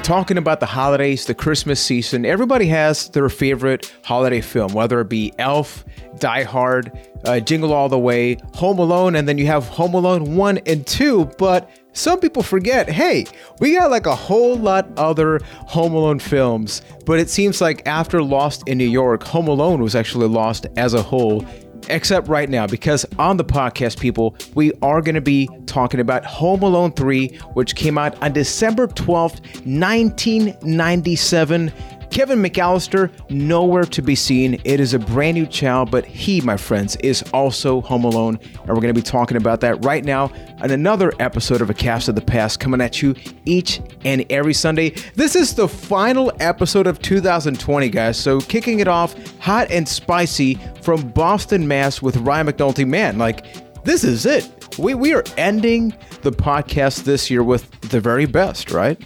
When talking about the holidays, the Christmas season, everybody has their favorite holiday film, whether it be Elf, Die Hard, uh, Jingle All the Way, Home Alone, and then you have Home Alone 1 and 2. But some people forget, hey, we got like a whole lot other Home Alone films, but it seems like after Lost in New York, Home Alone was actually lost as a whole except right now because on the podcast people we are going to be talking about home alone 3 which came out on december 12th 1997 Kevin McAllister, nowhere to be seen. It is a brand new child, but he, my friends, is also home alone. And we're going to be talking about that right now on another episode of A Cast of the Past coming at you each and every Sunday. This is the final episode of 2020, guys. So kicking it off hot and spicy from Boston, Mass with Ryan McNulty. Man, like, this is it. We, we are ending the podcast this year with the very best, right?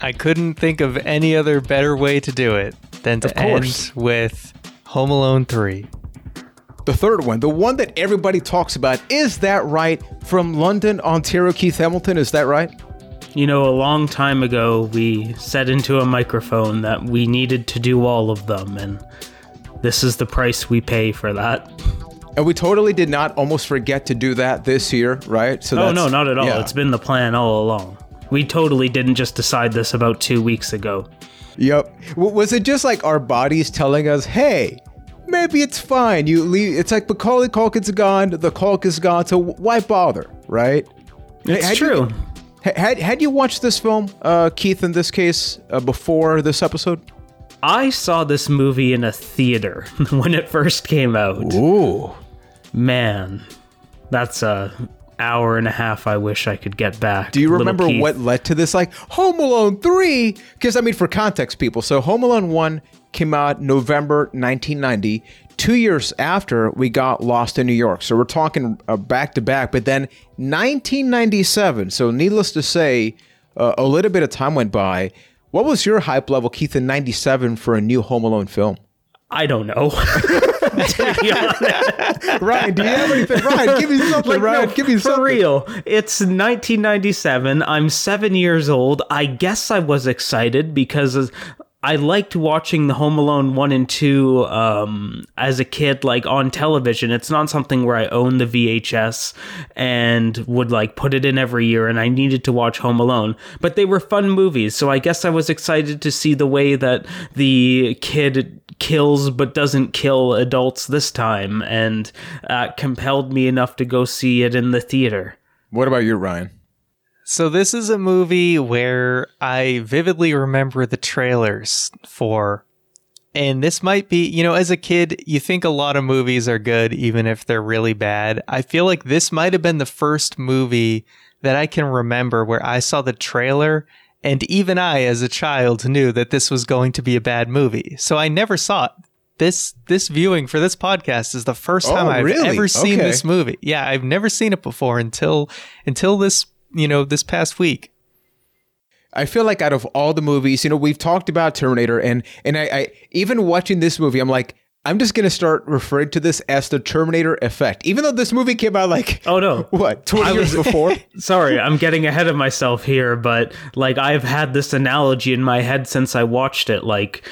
I couldn't think of any other better way to do it than to end with Home Alone 3. The third one, the one that everybody talks about, is that right? From London, Ontario, Keith Hamilton, is that right? You know, a long time ago, we said into a microphone that we needed to do all of them, and this is the price we pay for that. And we totally did not almost forget to do that this year, right? So oh no, not at all. Yeah. It's been the plan all along. We totally didn't just decide this about two weeks ago. Yep. Was it just like our bodies telling us, hey, maybe it's fine. You leave. It's like Macaulay Culkin's gone, the Culk is gone, so why bother, right? It's had true. You, had had you watched this film, uh, Keith? In this case, uh, before this episode, I saw this movie in a theater when it first came out. Ooh, man, that's a hour and a half I wish I could get back. Do you remember what led to this? Like Home Alone 3? Because, I mean, for context, people, so Home Alone 1 came out November 1990. Two years after, we got Lost in New York. So we're talking uh, back to back. But then 1997, so needless to say, uh, a little bit of time went by. What was your hype level, Keith, in 97 for a new Home Alone film? I don't know. Ryan, do you have anything? Ryan, give me something. Like, Ryan, no, give me something. For real, it's 1997. I'm seven years old. I guess I was excited because I liked watching the Home Alone one and two um, as a kid, like on television. It's not something where I own the VHS and would like put it in every year, and I needed to watch Home Alone. But they were fun movies, so I guess I was excited to see the way that the kid kills but doesn't kill adults this time, and uh, compelled me enough to go see it in the theater. What about you, Ryan? So this is a movie where I vividly remember the trailers for and this might be, you know, as a kid, you think a lot of movies are good even if they're really bad. I feel like this might have been the first movie that I can remember where I saw the trailer and even I as a child knew that this was going to be a bad movie. So I never saw it. This this viewing for this podcast is the first time oh, I've really? ever seen okay. this movie. Yeah, I've never seen it before until until this you know, this past week. I feel like out of all the movies, you know, we've talked about Terminator, and and I, I even watching this movie, I'm like, I'm just gonna start referring to this as the Terminator effect, even though this movie came out like oh no, what 20 years before. sorry, I'm getting ahead of myself here, but like I've had this analogy in my head since I watched it. Like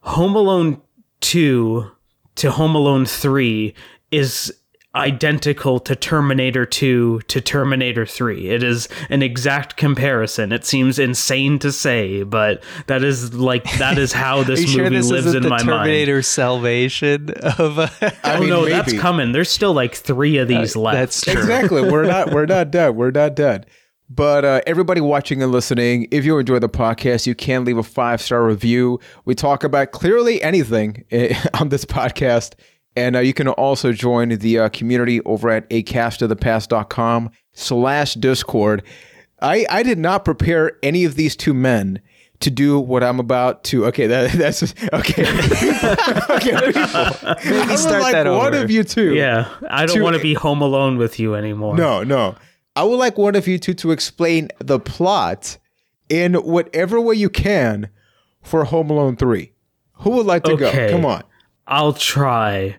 Home Alone two to Home Alone three is identical to Terminator 2 to Terminator 3. It is an exact comparison. It seems insane to say, but that is like that is how this movie sure this lives in my Terminator mind. Terminator Salvation of uh, I oh mean, no, maybe. that's coming. There's still like 3 of these uh, left. That's true. Exactly. We're not we're not done. We're not done. But uh, everybody watching and listening, if you enjoy the podcast, you can leave a five star review. We talk about clearly anything eh, on this podcast. And uh, you can also join the uh, community over at acastofthepast.com slash discord. I, I did not prepare any of these two men to do what I'm about to. Okay, that, that's okay. okay, people. Maybe start like that over. One of you two. Yeah, I don't want to be home alone with you anymore. No, no. I would like one of you two to explain the plot in whatever way you can for Home Alone 3. Who would like to okay. go? Come on. I'll try.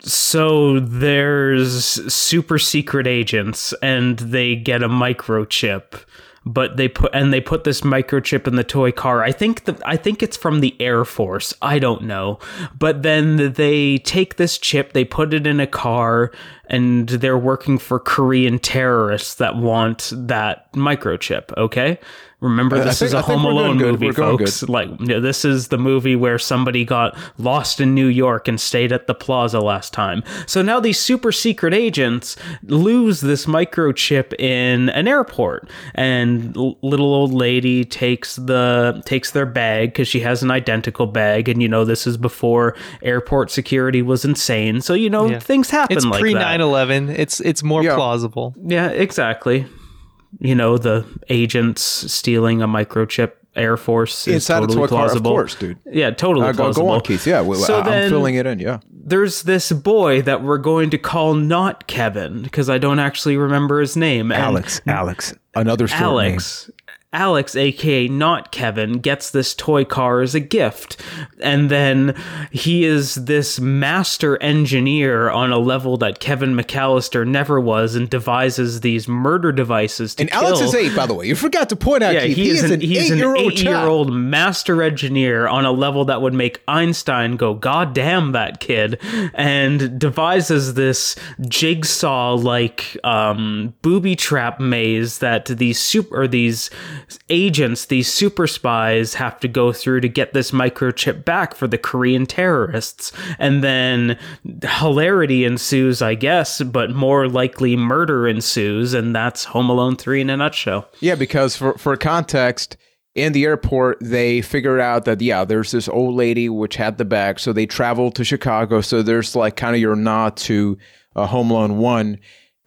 So there's super secret agents and they get a microchip but they put and they put this microchip in the toy car. I think the I think it's from the Air Force. I don't know. But then they take this chip, they put it in a car and they're working for Korean terrorists that want that microchip, okay? Remember, this think- is a I think Home Alone good. movie, folks. good. Like, you know, this is the movie where somebody got lost in New York and stayed at the plaza last time. So now these super secret agents lose this microchip in an airport, and l- little old lady takes the takes their bag because she has an identical bag, and you know this is before airport security was insane. So you know Yeah. things happen It's like pre that. 9/11. It's it's more Yeah. plausible. Yeah, exactly. You know, the agents stealing a microchip Air Force is Inside totally toy car, of plausible. course, dude. Yeah, totally Uh, go, plausible. go on, Keith. Yeah, we, So I, I'm filling it in. Yeah. There's this boy that we're going to call not Kevin because I don't actually remember his name. And Alex. Alex. Another short Alex. Alex, aka not Kevin, gets this toy car as a gift. And then he is this master engineer on a level that Kevin McAllister never was and devises these murder devices to And kill. Alex is eight, by the way. You forgot to point out, Yeah, Keith. he, is an, he's an eight-year-old eight-year-old master engineer on a level that would make Einstein go, "God damn that kid!" and devises this jigsaw-like um, booby trap maze that these super or these agents, these super spies, have to go through to get this microchip back for the Korean terrorists, and then hilarity ensues, I guess, but more likely murder ensues, and that's Home Alone three in a nutshell. Yeah, because for, for context, in the airport, they figured out that, yeah, there's this old lady which had the bag. So they traveled to Chicago. So there's like kind of your nod to uh, Home Alone 1.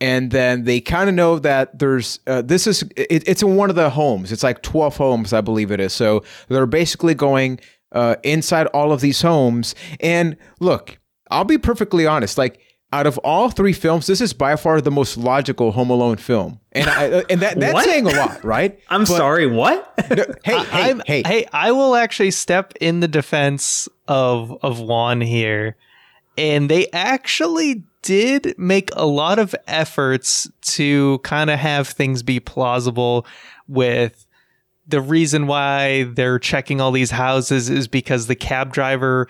And then they kind of know that there's, uh, this is, it, it's in one of the homes. It's like 12 homes, I believe it is. So they're basically going uh, inside all of these homes. And look, I'll be perfectly honest. Like, out of all three films, this is by far the most logical Home Alone film, and I, uh, and that that's saying a lot, right? I'm sorry, what? Hey, hey, I'm, hey, hey, I will actually step in the defense of of Juan here, and they actually did make a lot of efforts to kind of have things be plausible with the reason why they're checking all these houses is because the cab driver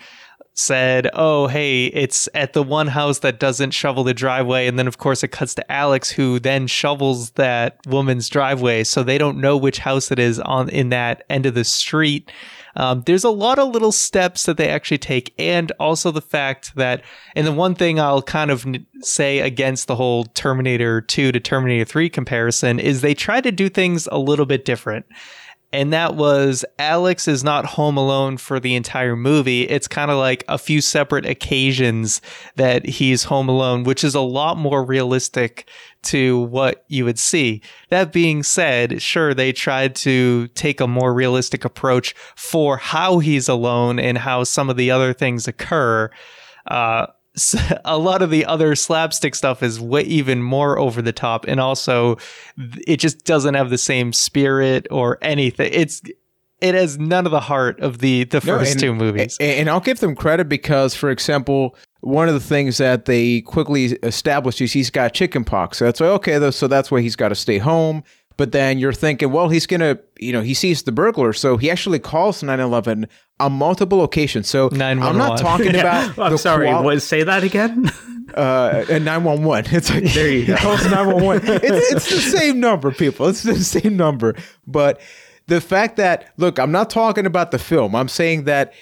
said, "Oh, hey, it's at the one house that doesn't shovel the driveway." And then of course it cuts to Alex who then shovels that woman's driveway, so they don't know which house it is on in that end of the street. Um, there's a lot of little steps that they actually take, and also the fact that, and the one thing I'll kind of say against the whole Terminator 2 to Terminator 3 comparison is they try to do things a little bit different and that was Alex is not home alone for the entire movie. It's kind of like a few separate occasions that he's home alone, which is a lot more realistic to what you would see. That being said, sure, they tried to take a more realistic approach for how he's alone and how some of the other things occur. Uh, a lot of the other slapstick stuff is way even more over the top and also it just doesn't have the same spirit or anything it's it has none of the heart of the the No, first and- two movies And, I'll give them credit because, for example, one of the things that they quickly established is he's got chicken pox. So that's why, okay, though, so that's why he's got to stay home. But then you're thinking, well, he's going to, you know, he sees the burglar. So he actually calls 911 on multiple occasions. So I'm not talking about. I'm sorry. qual- what, say that again. uh, and 911. It's like There you go. He calls 911. It's, it's the same number, people. It's the same number. But the fact that look, I'm not talking about the film. I'm saying that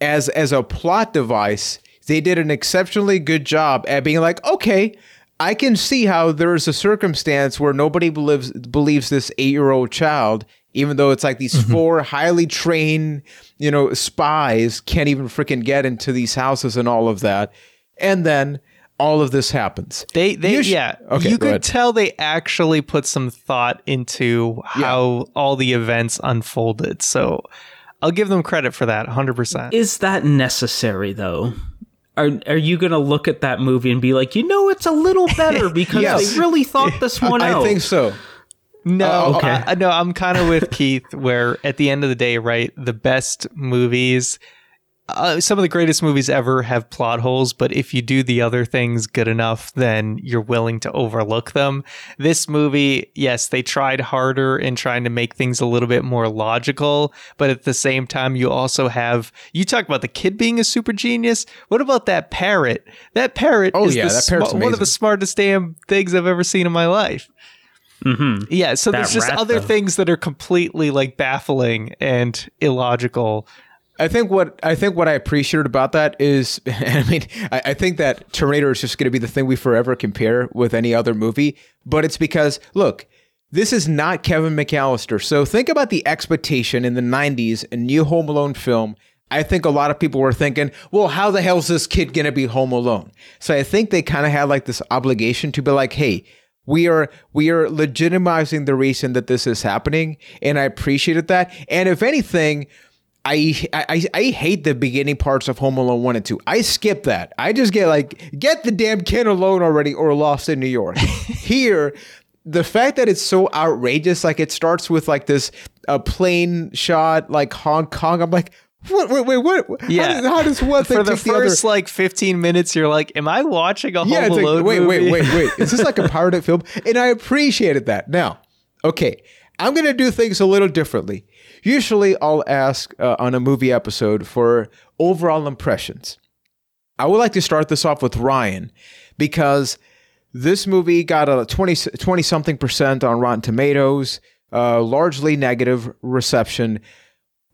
as as a plot device, they did an exceptionally good job at being like, okay, I can see how there is a circumstance where nobody believes believes this eight year old child, even though it's like these mm-hmm. four highly trained, you know, spies can't even freaking get into these houses and all of that, and then all of this happens. they they You sh- yeah Okay, you could ahead. tell they actually put some thought into how all the events unfolded so i'll give them credit for that 100% Is that necessary though? Are are you gonna look at that movie and be like, you know, it's a little better because Yes. they really thought this one out? I think so. No, Oh, okay. I- no, I'm kind of with Keith. Where at the end of the day, right, the best movies, uh, some of the greatest movies ever have plot holes, but if you do the other things good enough, then you're willing to overlook them. This movie, yes, they tried harder in trying to make things a little bit more logical, but at the same time, you also have you talk about the kid being a super genius. What about that parrot? That parrot Oh, is yeah, the that parrot's one of the smartest damn things I've ever seen in my life. Mm-hmm. Yeah, so That there's just rat, other though. things that are completely like baffling and illogical. I think what I think what I appreciated about that is, I mean, I, I think that Terminator is just going to be the thing we forever compare with any other movie. But it's because, look, this is not Kevin McAllister. So think about the expectation in the '90s, a new Home Alone film. I think a lot of people were thinking, well, how the hell is this kid going to be home alone? So I think they kind of had like this obligation to be like, hey, we are we are legitimizing the reason that this is happening, and I appreciated that. And if anything, I, I I hate the beginning parts of Home Alone one and two. I skip that. I just get like get the damn kid alone already or Lost in New York. Here, the fact that it's so outrageous, like it starts with like this a plane shot like Hong Kong. I'm like, what? Wait, wait, what? Yeah. How does, how does one thing For the take the first like 15 minutes, you're like, "Am I watching a Yeah, Home like, Alone wait, movie?" wait, wait, wait. Is this like a pirated film? And I appreciated that. Now, okay, I'm going to do things a little differently. Usually, I'll ask uh, on a movie episode for overall impressions. I would like to start this off with Ryan because this movie got a 20, 20 something percent on Rotten Tomatoes, uh, largely negative reception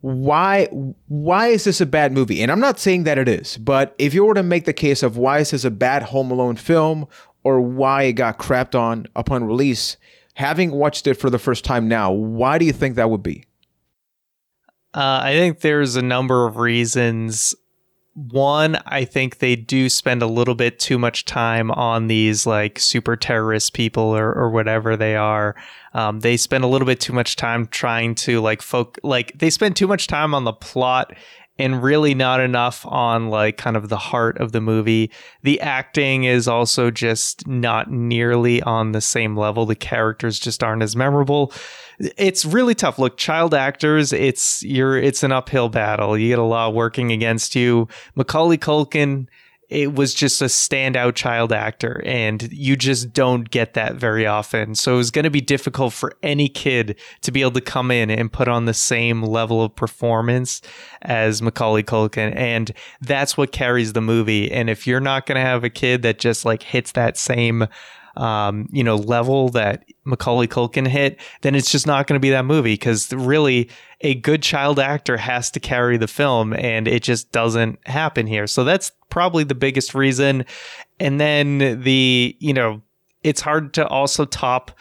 why why is this a bad movie? And I'm not saying that it is, but if you were to make the case of why is this a bad Home Alone film or why it got crapped on upon release, having watched it for the first time now, why do you think that would be? Uh, I think there's a number of reasons. One, I think they do spend a little bit too much time on these like super terrorist people or, or whatever they are. Um, they spend a little bit too much time trying to like folk like they spend too much time on the plot and really not enough on like kind of the heart of the movie. The acting is also just not nearly on the same level. The characters just aren't as memorable. It's really tough. Look, child actors, it's you're it's an uphill battle. You get a lot working against you. Macaulay Culkin it was just a standout child actor and you just don't get that very often. So it was going to be difficult for any kid to be able to come in and put on the same level of performance as Macaulay Culkin and that's what carries the movie. And if you're not going to have a kid that just like hits that same um, you know, level that Macaulay Culkin hit, then it's just not going to be that movie because really a good child actor has to carry the film and it just doesn't happen here. So that's probably the biggest reason. And then the, you know, it's hard to also top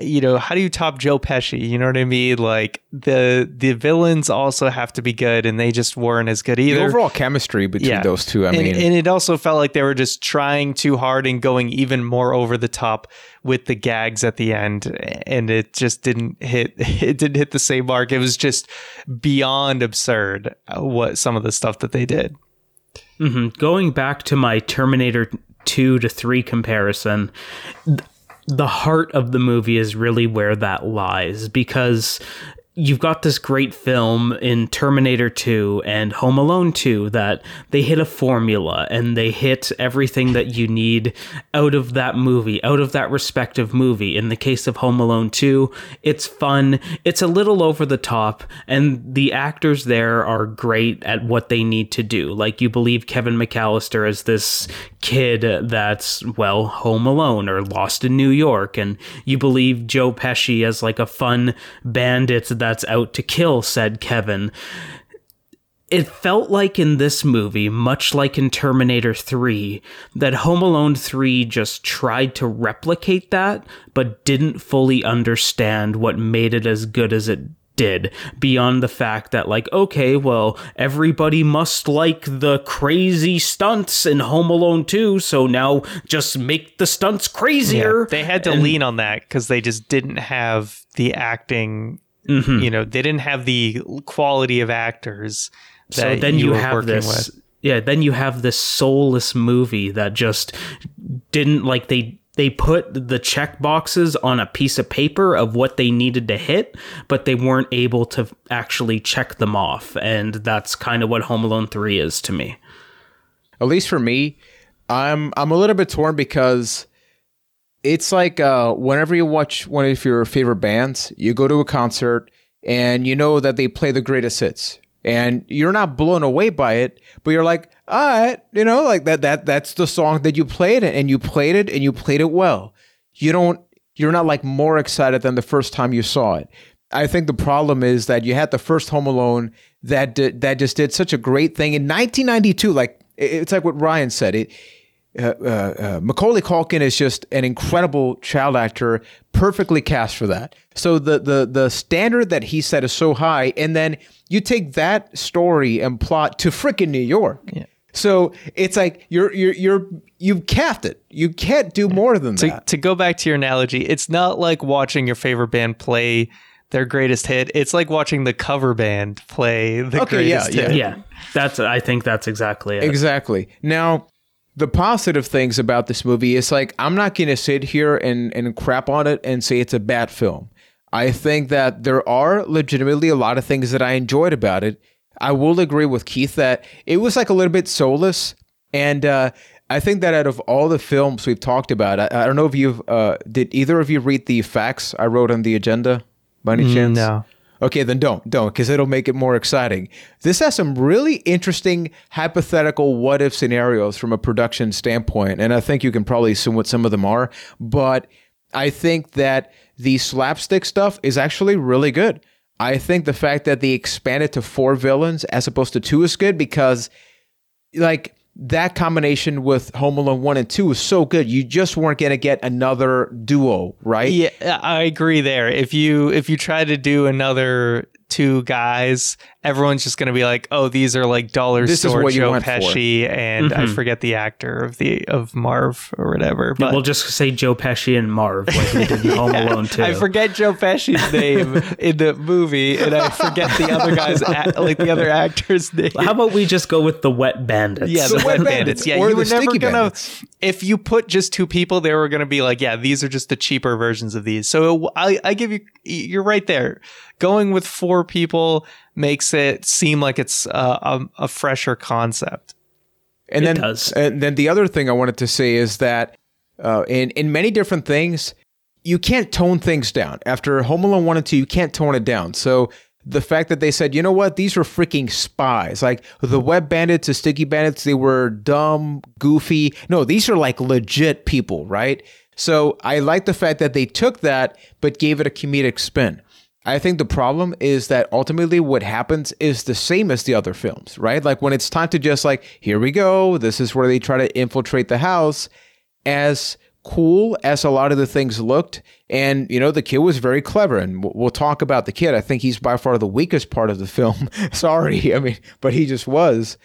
you know, how do you top Joe Pesci? You know what I mean? Like the the villains also have to be good, and they just weren't as good The either. overall chemistry between those two, I and, mean, and it also felt like they were just trying too hard and going even more over the top with the gags at the end, and it just didn't hit. It didn't hit the same mark. It was just beyond absurd uh, what some of the stuff that they did. hmm Going back to my Terminator 2 to 3 comparison, th- the heart of the movie is really where that lies because you've got this great film in Terminator 2 and Home Alone 2 that they hit a formula and they hit everything that you need out of that movie, out of that respective movie. In the case of Home Alone 2, it's fun, it's a little over the top, and the actors there are great at what they need to do. Like you believe Kevin McAllister as this kid that's, well, home alone or lost in New York, and you believe Joe Pesci as like a fun bandit that's out to kill said Kevin. It felt like in this movie, much like in Terminator 3, that Home Alone 3 just tried to replicate that, but didn't fully understand what made it as good as it did beyond the fact that like okay well everybody must like the crazy stunts in home alone 2 so now just make the stunts crazier They had to And- lean on that because they just didn't have the acting. Mhm. You know, they didn't have the quality of actors. That so then you, were have this with. yeah then you have this soulless movie that just didn't like they they put the check boxes on a piece of paper of what they needed to hit, but they weren't able to actually check them off. And that's kind of what Home Alone 3 is to me. At least for me, I'm I'm a little bit torn because it's like uh, whenever you watch one of your favorite bands, you go to a concert and you know that they play the greatest hits, and you're not blown away by it, but you're like, all right, you know, like that that that's the song that you played and you played it, and you played it well. You don't, you're not like more excited than the first time you saw it. I think the problem is that you had the first Home Alone that that just did such a great thing in 1992. Like it's like what Ryan said. It uh, uh, uh, Macaulay Culkin is just an incredible child actor, perfectly cast for that. So the the the standard that he set is so high, and then you take that story and plot to frickin' New York. Yeah. So it's like you're you're you're you've capped it. You can't do more than to, that. to go back to your analogy, it's not like watching your favorite band play their greatest hit. It's like watching the cover band play the Okay, yeah, greatest yeah. hit. Yeah, that's. I think that's exactly it. Exactly. Now, the positive things about this movie is like I'm not going to sit here and and crap on it and say it's a bad film. I think that there are legitimately a lot of things that I enjoyed about it. I will agree with Keith that it was like a little bit soulless, and uh, I think that out of all the films we've talked about, I, I don't know if you've uh, did either of you read the facts I wrote on the agenda by any chance? no. Okay, then don't, don't, because it'll make it more exciting. This has some really interesting hypothetical what if scenarios from a production standpoint, and I think you can probably assume what some of them are. But I think that the slapstick stuff is actually really good. I think the fact that they expanded to four villains as opposed to two is good because, like, that combination with Home Alone 1 and 2 is so good. You just weren't going to get another duo, right? Yeah, I agree there. If you if you try to do another two guys, everyone's just going to be like, "Oh, these are like dollar This is store what you Joe went for. Pesci and I mm-hmm. forget the actor of the of Marv or whatever." But we'll just say Joe Pesci and Marv like we did in Home Alone too. I forget Joe Pesci's name in the movie, and I forget the other guy's act, like the other actor's name. How about we just go with the Wet Bandits? Yeah, the, The wet Wet bandits. Bandits, Yeah, or you the were never gonna. Bandits. If you put just two people, they were gonna be like, yeah, these are just the cheaper versions of these. So I, I give you, you're right there. Going with four people makes it seem like it's uh, a, a fresher concept. And It then, does. and then the other thing I wanted to say is that uh, in in many different things, you can't tone things down. After Home Alone one and two, you can't tone it down. So the fact that they said, you know what, these were freaking spies, like the Wet Bandits, the Sticky Bandits, they were dumb, goofy. No, these are like legit people, right? So I like the fact that they took that but gave it a comedic spin. I think the problem is that ultimately what happens is the same as the other films, right? Like when it's time to just like, here we go, this is where they try to infiltrate the house, as cool as a lot of the things looked, and you know, the kid was very clever, and we'll- talk about the kid. I think he's by far the weakest part of the film. Sorry, I mean, but he just was.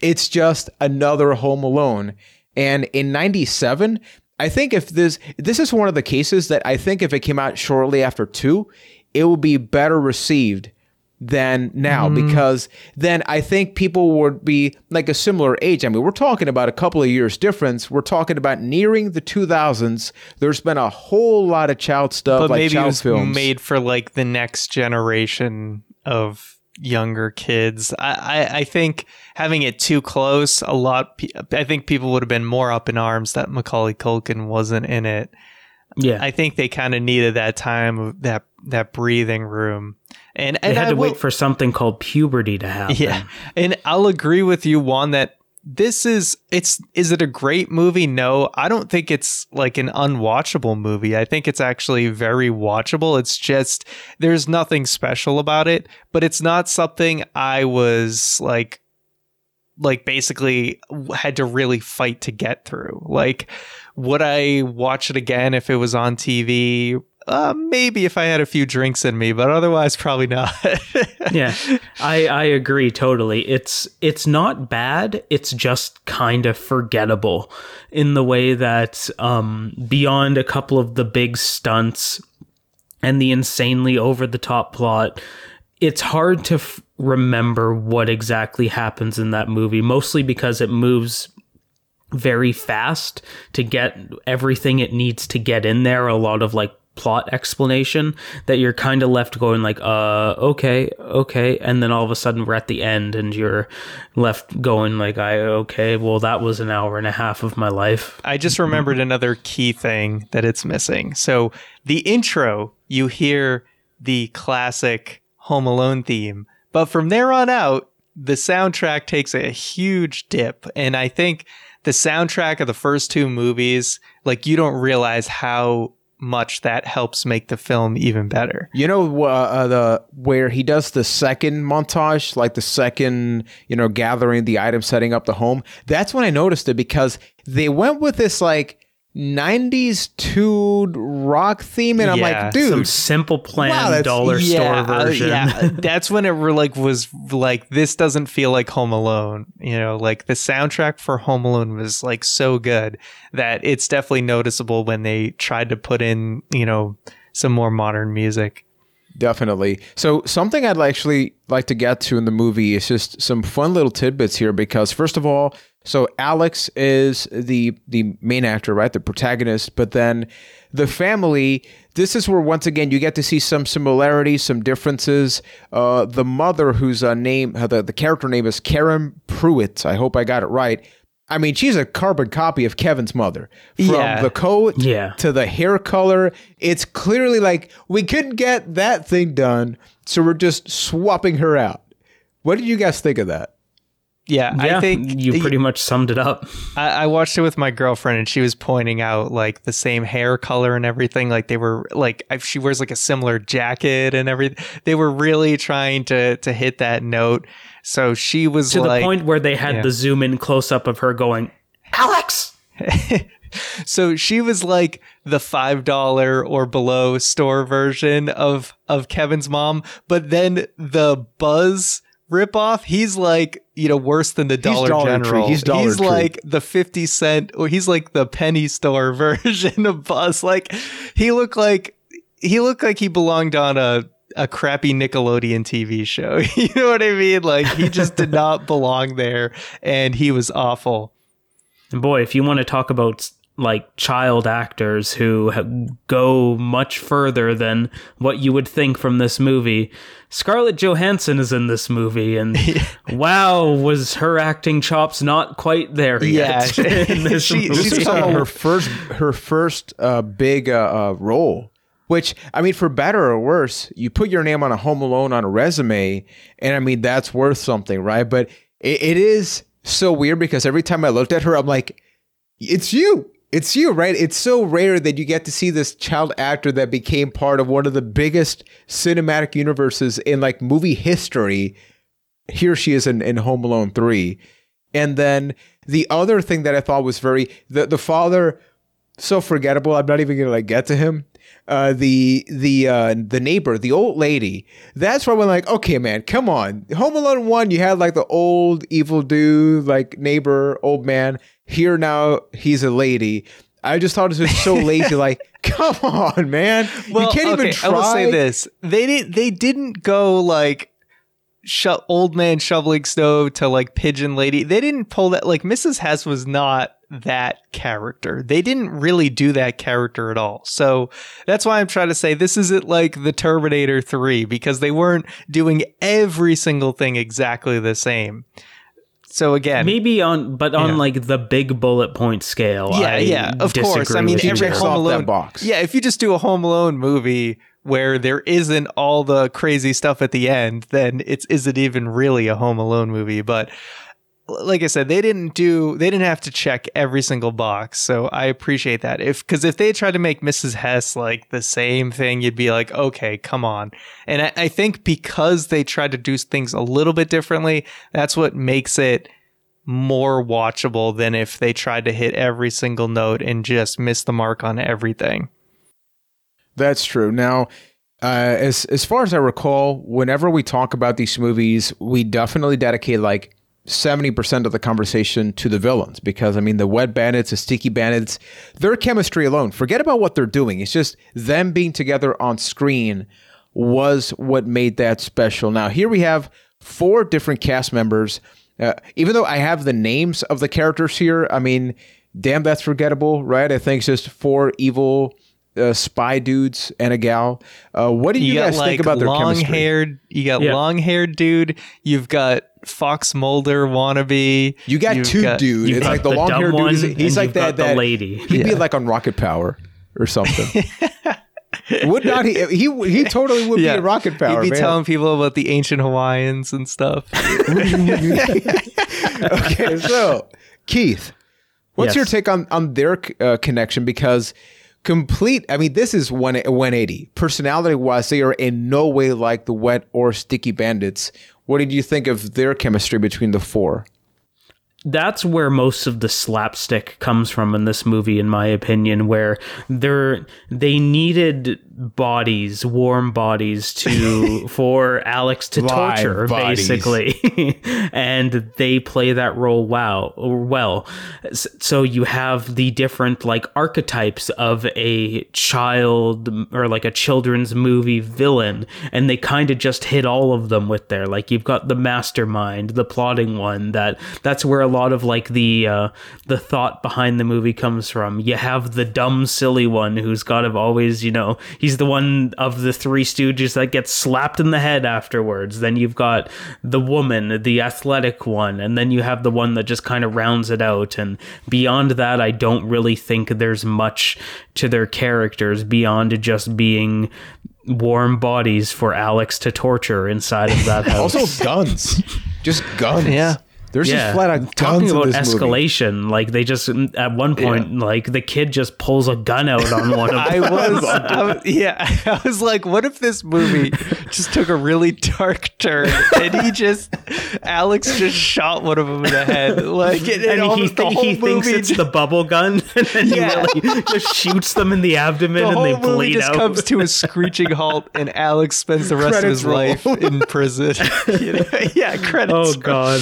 It's just another Home Alone. And in 97, I think if this this is one of the cases that I think if it came out shortly after 2, it will be better received than now mm-hmm. because then I think people would be like a similar age. I mean, we're talking about a couple of years difference. We're talking about nearing the 2000s. There's been a whole lot of child stuff But like maybe it child was films. made for like the next generation of younger kids. I, I, I think having it too close, a lot. I think people would have been more up in arms that Macaulay Culkin wasn't in it. yeah. I think they kind of needed that time, of that that breathing room, and they had I to will- wait for something called puberty to happen. yeah, and I'll agree with you, Juan, that this is it's is it a great movie? No, I don't think it's like an unwatchable movie. I think it's actually very watchable. It's just there's nothing special about it, but it's not something I was like like basically had to really fight to get through. Like would I watch it again if it was on TV? Uh, maybe if I had a few drinks in me, but otherwise probably not. yeah i i agree totally it's it's not bad it's just kind of forgettable in the way that um beyond a couple of the big stunts and the insanely over the top plot it's hard to f- remember what exactly happens in that movie mostly because it moves very fast to get everything it needs to get in there. A lot of like plot explanation that you're kind of left going like uh okay okay and then all of a sudden we're at the end and you're left going like i okay well that was an hour and a half of my life I just remembered another key thing that it's missing. So the intro, you hear the classic Home Alone theme, but from there on out, the soundtrack takes a huge dip. And I think the soundtrack of the first two movies, like you don't realize how much that helps make the film even better. You know uh, uh, the where he does the second montage, like the second, you know, gathering the items, setting up the home. That's when I noticed it because they went with this like '90s tuned rock theme, and I'm like, dude, some simple plan Wow, that's- dollar store uh, version yeah, that's when it re- like was like this doesn't feel like Home Alone. You know, like the soundtrack for Home Alone was like so good that it's definitely noticeable when they tried to put in you know some more modern music. Definitely. So something I'd actually like to get to in the movie is just some fun little tidbits here because first of all, so Alex is the the main actor, right? The protagonist, but then the family, this is where once again you get to see some similarities, some differences. Uh, the mother whose uh, name uh, the, the character name is Karen Pruitt. I hope I got it right. I mean, she's a carbon copy of Kevin's mother. From Yeah. the coat Yeah. to the hair color. It's clearly like we couldn't get that thing done, so we're just swapping her out. What did you guys think of that? Yeah, yeah I think you pretty much summed it up I, I watched it with my girlfriend, and she was pointing out like the same hair color and everything. Like they were like I- she wears like a similar jacket and everything. They were really trying to to hit that note. So she was to like, the point where they had Yeah. the zoom in close up of her going alex so she was like the five dollar or below store version of of Kevin's mom, but then the Buzz ripoff, he's like you know worse than the Dollar, Dollar Tree. General. He's Dollar Tree. like the fifty cent, or he's like the penny store version of Buzz. Like he looked like he looked like he belonged on a a crappy Nickelodeon TV show. you know what I mean? Like he just did not belong there, and he was awful. And boy, if you want to talk about like child actors who go much further than what you would think from this movie, Scarlett Johansson is in this movie, and wow, was her acting chops not quite there yet? Yeah, in this she- movie. she's This is come uh, a- her first her first uh, big uh, uh, role. Which I mean, for better or worse, you put your name on a Home Alone on a resume, and I mean that's worth something, right? But it, it is so weird because every time I looked at her, I'm like, it's you. It's you, right? It's so rare that you get to see this child actor that became part of one of the biggest cinematic universes in like movie history. Here she is in, in Home Alone 3. And then the other thing that I thought was very the, the father so forgettable. I'm not even gonna like get to him. Uh, the the uh, the neighbor, the old lady. That's where we're like, okay, man, come on. Home Alone one, you had like the old evil dude, like neighbor, old man. Here now, he's a lady. I just thought it was so lazy. Like, come on, man. Well, you can't okay, even try. I will say this: they didn't. They didn't go like sho- old man shoveling snow to like pigeon lady. They didn't pull that. Like Mrs. Hess was not that character. They didn't really do that character at all. So that's why I'm trying to say this isn't like the Terminator 3 because they weren't doing every single thing exactly the same. So again, Maybe on, but on Yeah. like the big bullet point scale. yeah, I yeah, of course. I mean, every Home Alone box. Yeah, if you just do a Home Alone movie where there isn't all the crazy stuff at the end, then it's is it even really a Home Alone movie? But like I said, they didn't do they didn't have to check every single box, so I appreciate that. If because if they tried to make Mrs. Hess like the same thing, you'd be like, okay, come on. And I, I think because they tried to do things a little bit differently, that's what makes it more watchable than if they tried to hit every single note and just miss the mark on everything. That's true. Now, uh, as as far as I recall, whenever we talk about these movies, we definitely dedicate like seventy percent of the conversation to the villains because I mean the wet bandits, the sticky bandits, their chemistry alone. Forget about what they're doing. It's just them being together on screen was what made that special. Now here we have four different cast members. Uh, even though I have the names of the characters here, I mean, damn, that's forgettable, right? I think it's just four evil uh, spy dudes and a gal. Uh, what do you, You, got guys like think about their long chemistry? haired. You got Yeah. long haired dude. You've got Fox Mulder wannabe. You got You've two got- dude. You've It's got like the, the long haired dude. one, He's, like that. the that lady. He'd be like on Rocket Power or something. would not he? He he totally would be a Rocket Power. You'd be man. telling people about the ancient Hawaiians and stuff. okay, so Keith, what's Yes. your take on on their uh, connection? Because complete, I mean, this is one 180. Personality wise, they are in no way like the Wet or Sticky Bandits. What did you think of their chemistry between the four? that's where most of the slapstick comes from in this movie in my opinion where they're they needed bodies warm bodies to for alex to Live torture bodies. basically. And they play that role wow well. So you have the different like archetypes of a child or like a children's movie villain and they kind of just hit all of them with there. Like you've got the mastermind the plotting one that that's where a lot of like the uh the thought behind the movie comes from. You have the dumb silly one who's got to always you know he's the one of the three stooges that gets slapped in the head afterwards then you've got the woman the athletic one and then you have the one that just kind of rounds it out and beyond that i don't really think there's much to their characters beyond just being warm bodies for alex to torture inside of that house Also, guns, just guns. Yeah. There's yeah, just flat out talking in about this movie. escalation. Like they just mm, at one point, like the kid just pulls a gun out on one of I them. was, I was- yeah, I was like, what if this movie just took a really dark turn and he just, Alex just shot one of them in the head, like, and, and he, the he thinks it's the bubble gun, and then Yeah. he really just shoots them in the abdomen, the and they movie bleed just out. comes to a screeching halt, and Alex spends the rest Credits of his roll. life in prison. You know? Yeah, credits. oh roll. god,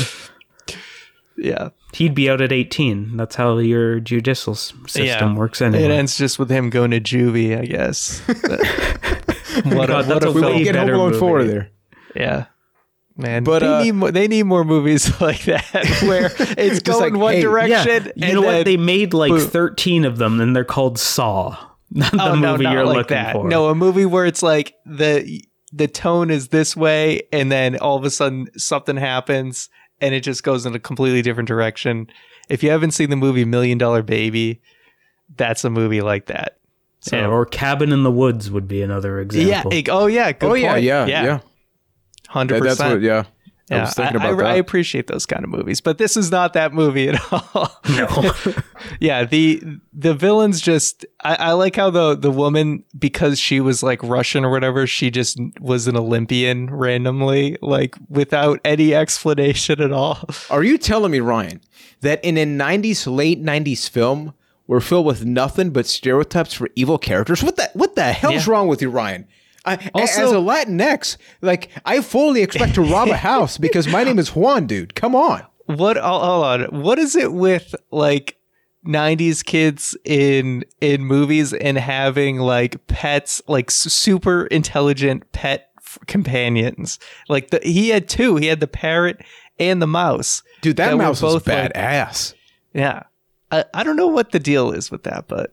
Yeah. he'd be out at eighteen. That's how your judicial system Yeah. works. Anyway. it ends just with him going to juvie, I guess. what God, a, that's what a a We way won't get Home better Alone four there. Yeah. Man, But, they uh, need more, they need more movies like that where it's going like, one hey, yeah, direction. you know then, what? They made like boom. thirteen of them, and they're called Saw. Not the oh, no, movie not you're like looking that. for. No, a movie where it's like the the tone is this way, and then all of a sudden something happens, and it just goes in a completely different direction. If you haven't seen the movie Million Dollar Baby, that's a movie like that. So Yeah, or Cabin in the Woods would be another yeah, example. it- oh yeah, good oh yeah, point. yeah, yeah. hundred That- that's percent. what. Yeah, I was thinking about I, I that. appreciate those kind of movies, but this is not that movie at all. no. yeah, the the villains just I, I like how the the woman because she was like Russian or whatever, she just was an Olympian randomly, like without any explanation at all. Are you telling me, Ryan, that in a 90s, late 90s film, we're filled with nothing but stereotypes for evil characters? What the, what the hell's Yeah. wrong with you, Ryan? I, Also- as a Latinx, like, I fully expect to rob a house because my name is Juan, dude. Come on. What hold on. What is it with like 90s kids in in movies and having like pets like super intelligent pet f- companions like the he had two he had the parrot and the mouse Dude, that, That mouse was both, like- badass. Yeah. I, I don't know what the deal is with that, but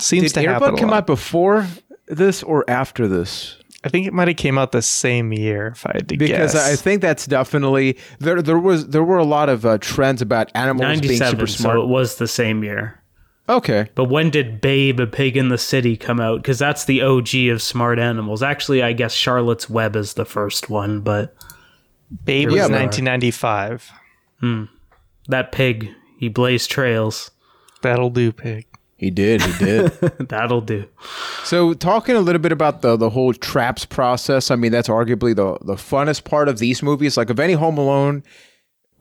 seems Did to happen. Did Airbud come lot. out before this or after this? I think it might have came out the same year, if I had to Because guess. Because I think that's definitely there. There was there were a lot of uh, trends about animals being super smart. so it was the same year. okay, But when did Babe, a Pig in the City come out? Because that's the OG of smart animals. Actually, I guess Charlotte's Web is the first one, but Babe Yeah, was but- 1995. that pig, he blazed trails. That'll do, pig. He did. He did. That'll do. So, talking a little bit about the the whole traps process. I mean, that's arguably the the funnest part of these movies. Like of any Home Alone,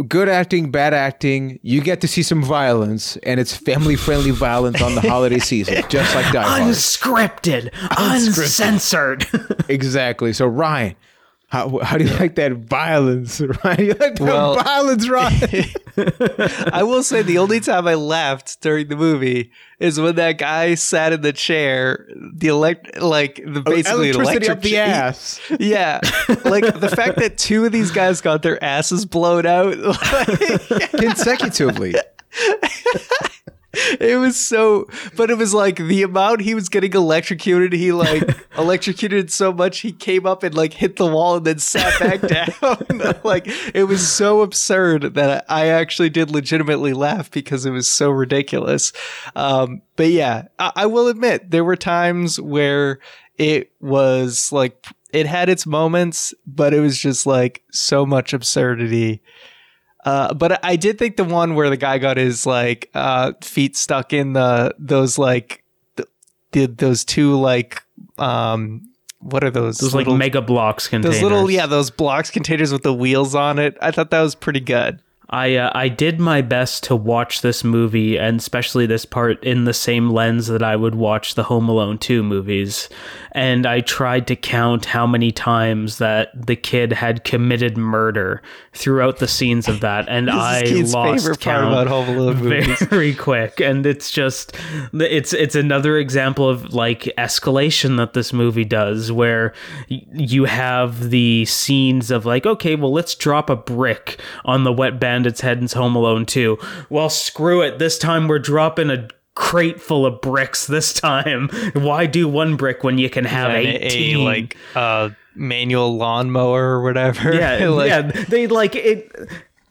good acting, bad acting. You get to see some violence, and it's family friendly violence on the holiday season, just like Die Hard. Unscripted, uncensored. exactly. So, Ryan. How, how do you like that violence, Ryan? You like that Well- violence, Ryan? I will say the only time I laughed during the movie is when that guy sat in the chair, the elect, like the basically Electricity electric up the chair- ass. Yeah, like the fact that two of these guys got their asses blown out. Like, consecutively. It was so, but it was like the amount he was getting electrocuted. He like electrocuted so much he came up and like hit the wall and then sat back down. like it was so absurd that I actually did legitimately laugh because it was so ridiculous. Um, but yeah, I, I will admit there were times where it was like it had its moments, but it was just like so much absurdity. Uh, but I did think the one where the guy got his like uh, feet stuck in the those like the, the those two like um what are those Those little, like mega blocks containers. those little yeah those blocks containers with the wheels on it. I thought that was pretty good. I uh, I did my best to watch this movie and especially this part in the same lens that I would watch the Home Alone 2 movies and I tried to count how many times that the kid had committed murder throughout the scenes of that and I This is Keith's lost count about Home Alone movies. very quick and it's just it's it's another example of like escalation that this movie does where you have the scenes of like okay well let's drop a brick on the wet bandit's head in home alone 2 well screw it this time we're dropping a crate full of bricks this time why do one brick when you can have And a, 18 a, like uh manual lawnmower or whatever. yeah, like, yeah. They like it.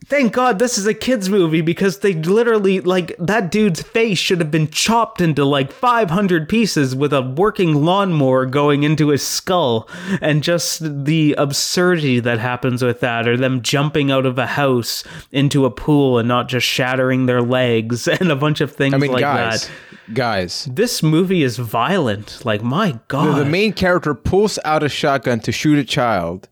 Thank God this is a kids movie because they literally like that dude's face should have been chopped into like 500 pieces with a working lawnmower going into his skull and just the absurdity that happens with that or them jumping out of a house into a pool and not just shattering their legs and a bunch of things I mean, like guys, that. guys. This movie is violent. Like my god. The main character pulls out a shotgun to shoot a child.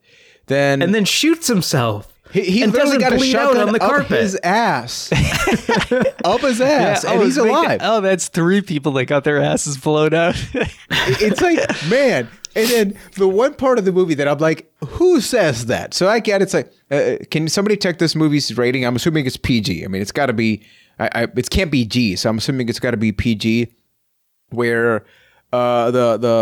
Then and then shoots himself. He, he and literally doesn't got a shotgun on the up his ass, up his ass, Yeah, and oh, he's alive. oh, that's three people that got their asses blown out. it's like man and then the one part of the movie that i'm like who says that? So i get it's like uh, can somebody check this movie's rating? I'm assuming it's pg i mean it's got to be I, I, it can't be g so i'm assuming it's got to be pg where uh the the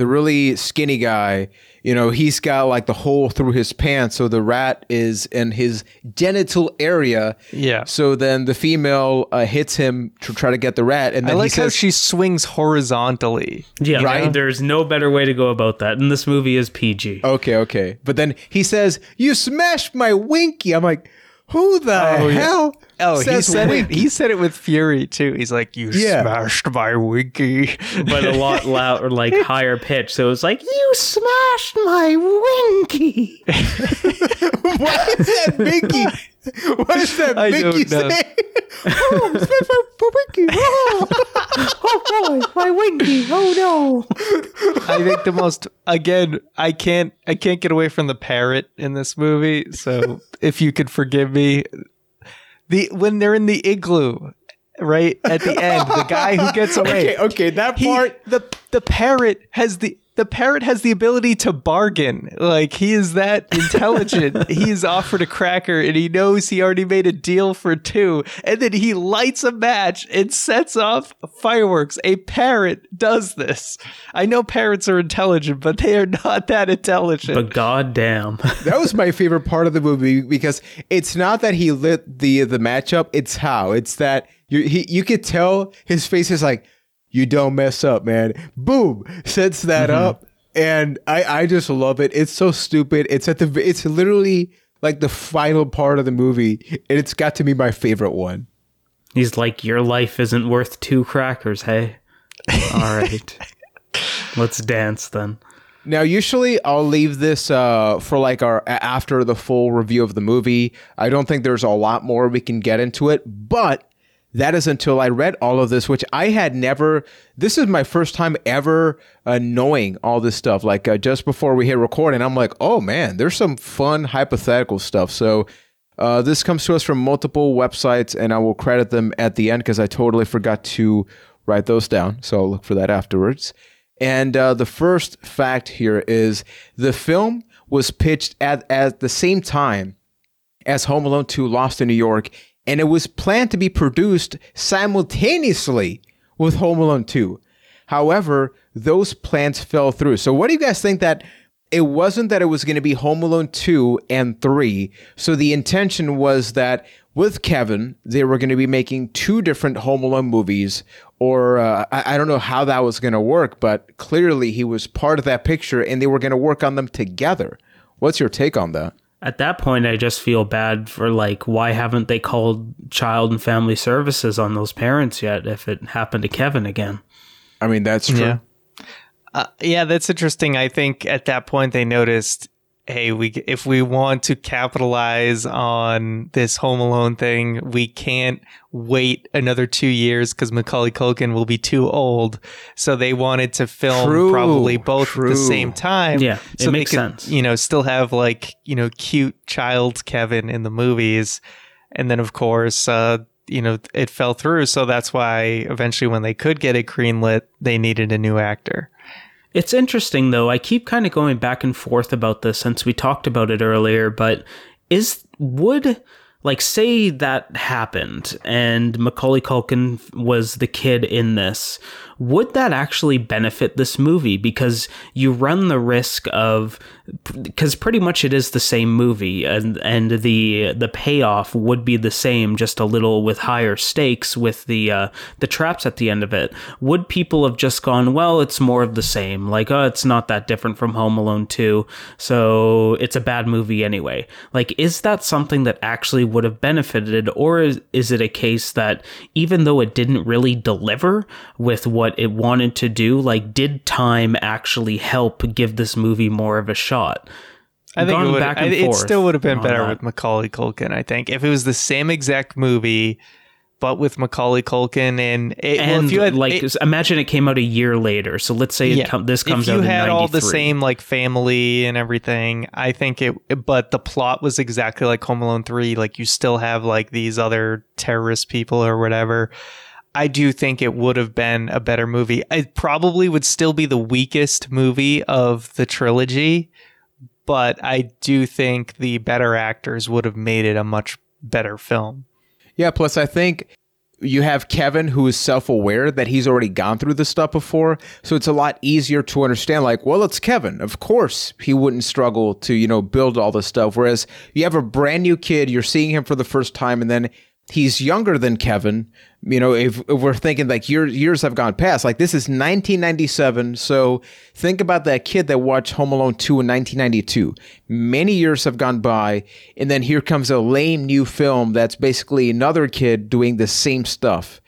the really skinny guy you know he's got like the hole through his pants so the rat is in his genital area Yeah. so then the female uh, hits him to try to get the rat and I then like he how she swings horizontally. Yeah, Right? There's no better way to go about that. And this movie is PG. Okay, okay. But then he says, "You smashed my winky." I'm like, "Who the oh, hell?" Oh, he says said it. He said it with fury too. He's like, "You Yeah. smashed my winky." but a lot louder, like higher pitch. So it was like, "You smashed my winky." Why is that Mickey? What is that I Mickey don't saying? oh, I smashed my, my winky. Oh. oh boy, my winky! Oh no! I think the most again, I can't I can't get away from the parrot in this movie. So if you could forgive me, the when they're in the igloo, right at the end, the guy who gets away. Okay, okay. That he, part. the the parrot has the the parrot has the ability to bargain. Like he is that intelligent. he is offered a cracker and he knows he already made a deal for two. And then he lights a match and sets off fireworks. A parrot does this. I know parrots are intelligent, but they are not that intelligent. But goddamn, That was my favorite part of the movie because it's not that he lit the the matchup. It's how. It's that you he you could tell his face is like, "You don't mess up, man." Boom, sets that up, and I I just love it. It's so stupid. It's at the it's literally like the final part of the movie, and it's got to be my favorite one. he's like, "Your life isn't worth two crackers, hey." All right, let's dance then. Now, usually I'll leave this uh, for like our after the full review of the movie. I don't think there's a lot more we can get into it, but that is until I read all of this, which I had never. This is my first time ever uh, knowing all this stuff. Like uh, just before we hit record, and I'm like, oh man, there's some fun hypothetical stuff. So. Uh, this comes to us from multiple websites, and I will credit them at the end because I totally forgot to write those down. So I'll look for that afterwards. And uh, the first fact here is the film was pitched at, at the same time as Home Alone 2 Lost in New York, and it was planned to be produced simultaneously with Home Alone 2. However, those plans fell through. So, what do you guys think that it wasn't that it was going to be Home Alone 2 and 3? So, the intention was that with Kevin, they were going to be making two different Home Alone movies, or uh, I, I don't know how that was going to work, but clearly he was part of that picture and they were going to work on them together. What's your take on that? At that point, I just feel bad for like, why haven't they called child and family services on those parents yet if it happened to Kevin again? I mean, that's true. Yeah. Uh, yeah, that's interesting. I think at that point they noticed, hey, we if we want to capitalize on this Home Alone thing, we can't wait another two years because Macaulay Culkin will be too old. So they wanted to film True, probably both at the same time. Yeah, it so makes they could, sense. You know, still have like you know cute child Kevin in the movies, and then of course. uh you know, it fell through. So that's why eventually, when they could get it greenlit, they needed a new actor. It's interesting though. I keep kind of going back and forth about this since we talked about it earlier, but is would like say that happened and Macaulay Culkin was the kid in this, would that actually benefit this movie? Because you run the risk of because pretty much it is the same movie and and the the payoff would be the same just a little with higher stakes with the uh, the traps at the end of it. Would people have just gone well it's more of the same like oh it's not that different from Home Alone 2 so it's a bad movie anyway. Like is that something that actually would have benefited or is, is it a case that even though it didn't really deliver with what it wanted to do like did time actually help give this movie more of a shot I think Gone it, would, back and I- it still would have been better that. with Macaulay Culkin. I think if it was the same exact movie, but with Macaulay Culkin and it, well, if you had like it- imagine it came out a year later so let's say it yeah, com- this comes if you out had all the same like family and everything, I think it. But the plot was exactly like Home Alone three. Like you still have like these other terrorist people or whatever. I do think it would have been a better movie. It probably would still be the weakest movie of the trilogy, but I do think the better actors would have made it a much better film. Yeah, plus I think you have Kevin who is self-aware that he's already gone through this stuff before, so it's a lot easier to understand like, well, it's Kevin. Of course, he wouldn't struggle to, you know, build all this stuff whereas you have a brand new kid, you're seeing him for the first time and then he's younger than Kevin. You know, if, if we're thinking like years years have gone past, like this is 1997, so think about that kid that watched Home Alone 2 in 1992. Many years have gone by, and then here comes a lame new film that's basically another kid doing the same stuff.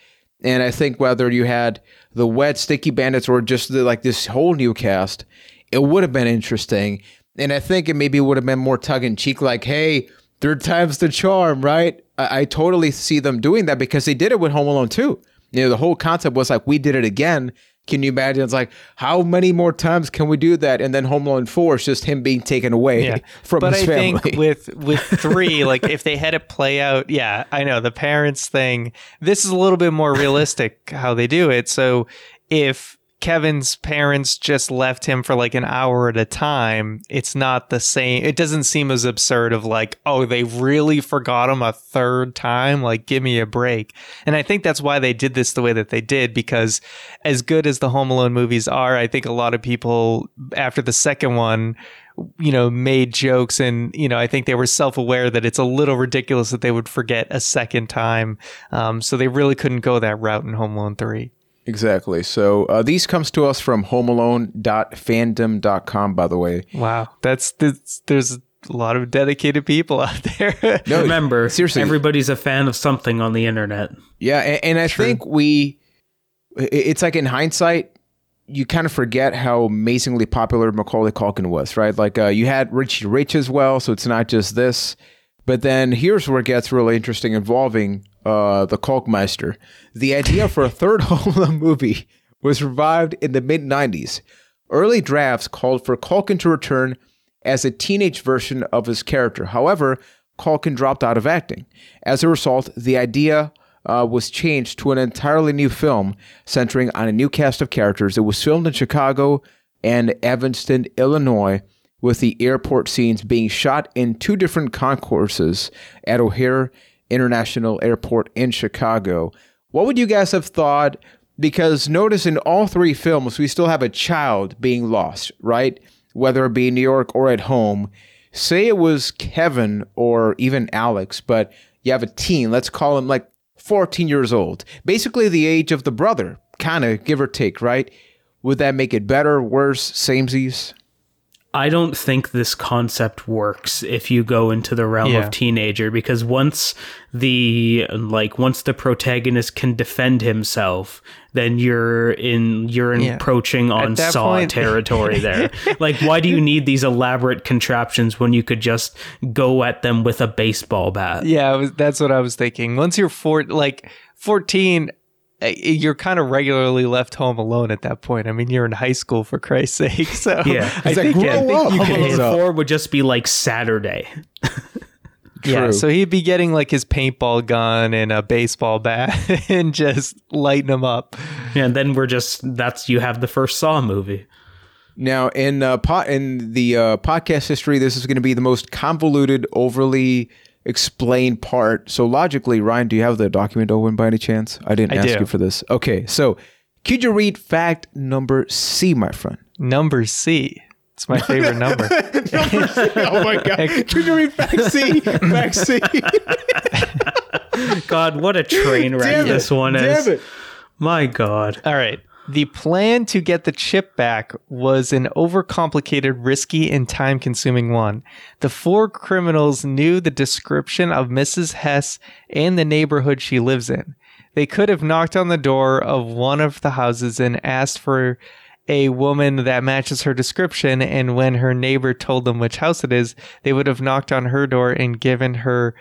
And I think whether you had the wet sticky bandits or just the, like this whole new cast, it would have been interesting. And I think it maybe would have been more tug in cheek, like, hey, third time's the charm, right? I, I totally see them doing that because they did it with Home Alone 2. You know, the whole concept was like, we did it again. Can you imagine? It's like, how many more times can we do that? And then Home Alone 4 is just him being taken away from but his I family. think with with three, like if they had it play out, yeah, I know the parents thing. This is a little bit more realistic how they do it. So if Kevin's parents just left him for like an hour at a time, it's not the same. It doesn't seem as absurd of like, oh, they really forgot him a third time. Like, give me a break. And I think that's why they did this the way that they did, because as good as the Home Alone movies are, I think a lot of people after the second one you know, made jokes and, you know, I think they were self aware that it's a little ridiculous that they would forget a second time. Um, so they really couldn't go that route in Home Alone 3. Exactly. So uh, these comes to us from homealone.fandom.com, by the way. Wow. That's, that's there's a lot of dedicated people out there. No, remember seriously. everybody's a fan of something on the internet Yeah, and, and I think we, it's like in hindsight, you kind of forget how amazingly popular Macaulay Culkin was, right? Like uh, you had Richie Rich as well, so it's not just this. But then here's where it gets really interesting involving uh, the Culkmeister. The idea for a third Home movie was revived in the mid 90s. Early drafts called for Culkin to return as a teenage version of his character. However, Culkin dropped out of acting. As a result, the idea uh, was changed to an entirely new film centering on a new cast of characters. It was filmed in Chicago and Evanston, Illinois, with the airport scenes being shot in two different concourses at O'Hare International Airport in Chicago. What would you guys have thought? Because notice in all three films, we still have a child being lost, right? Whether it be in New York or at home. Say it was Kevin or even Alex, but you have a teen, let's call him like 14 years old, basically the age of the brother, kind of give or take, right? Would that make it better, worse, samesies? I don't think this concept works if you go into the realm Yeah. of teenager because once the like once the protagonist can defend himself, then you're in you're Yeah. encroaching on saw point- territory there. like why do you need these elaborate contraptions when you could just go at them with a baseball bat? Yeah, was, that's what I was thinking. Once you're four, like 14, eh, you're kind of regularly left home alone at that point. I mean, you're in high school for Christ's sake. So Yeah. I like, think, I think you Home can- Hands 4 would just be like Saturday. Yeah, so he'd be getting like his paintball gun and a baseball bat and just lighting them up. Yeah, And then we're just that's you have the first Saw movie. Now, in uh, po- in the uh, podcast history, this is going to be the most convoluted, overly explained part. So logically, Ryan, do you have the document open by any chance? I didn't I ask do. you for this. Okay, so could you read fact number C, my friend? Number C. It's my favorite number. oh my god! Could you read fact C? Fact C. God, what a train wreck this one Damn is. it. My God. All right. The plan to get the chip back was an overcomplicated, risky, and time consuming one. The four criminals knew the description of Mrs. Hess and the neighborhood she lives in. They could have knocked on the door of one of the houses and asked for a woman that matches her description, and when her neighbor told them which house it is, they would have knocked on her door and given her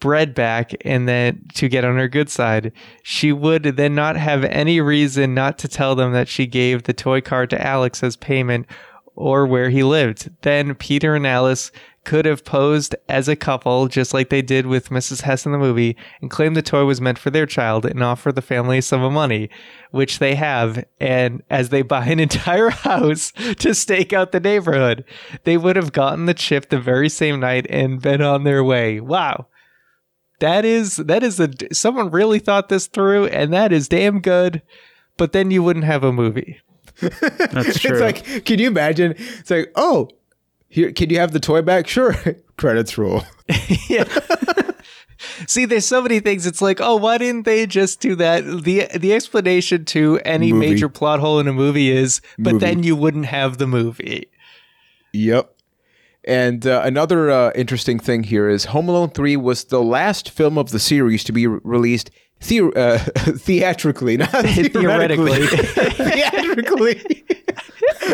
bread back and then to get on her good side. She would then not have any reason not to tell them that she gave the toy car to Alex as payment or where he lived. Then Peter and Alice could have posed as a couple, just like they did with Mrs. Hess in the movie, and claim the toy was meant for their child and offer the family a sum of money, which they have. And as they buy an entire house to stake out the neighborhood, they would have gotten the chip the very same night and been on their way. Wow that is that is a someone really thought this through and that is damn good but then you wouldn't have a movie That's true. It's like, can you imagine? It's like, oh, here, can you have the toy back? Sure. Credits roll. yeah see there's so many things it's like oh why didn't they just do that the the explanation to any Movie. major plot hole in a movie is but Movie. then you wouldn't have the movie Yep. And uh, another uh, interesting thing here is Home Alone 3 was the last film of the series to be re- released the- uh, theatrically, not theoretically. theatrically.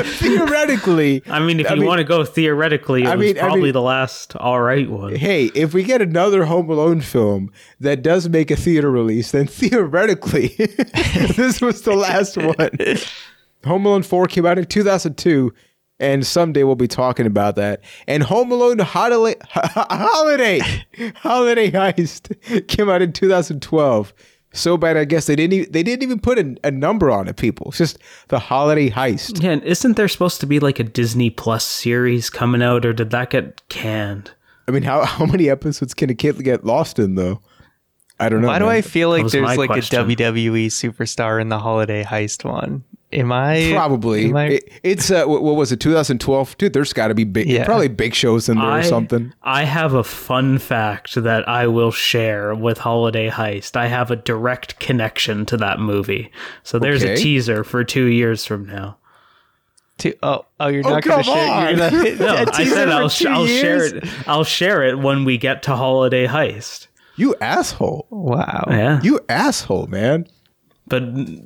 theoretically. I mean, if I you mean- want to go theoretically, it I was mean- I probably mean- the last all right one. Hey, if we get another Home Alone film that does make a theater release, then theoretically, this was the last one. Home Alone 4 came out in 2002, and someday we'll be talking about that. And Home Alone Holiday Holiday Holiday Heist came out in 2012. So bad, I guess they didn't. Even, they didn't even put a, a number on it. People, it's just the Holiday Heist. Yeah, and isn't there supposed to be like a Disney Plus series coming out, or did that get canned? I mean, how how many episodes can a kid get lost in though? I don't know. why do i feel like there's like question. a wwe superstar in the holiday heist one am i Probably. am I- It- it's uh, what, what was it? 2012. Dude, there's got to be big, Yeah. probably big shows in there I, or something. I have a fun fact that I will share with Holiday Heist. I have a direct connection to that movie. So there's Okay. a teaser for two years from now. to, oh oh you're Oh, not gonna come share you're gonna, No, a I teaser said I'll, two I'll share it. I'll share it when we get to Holiday Heist. You asshole. wow Yeah. You asshole, man. But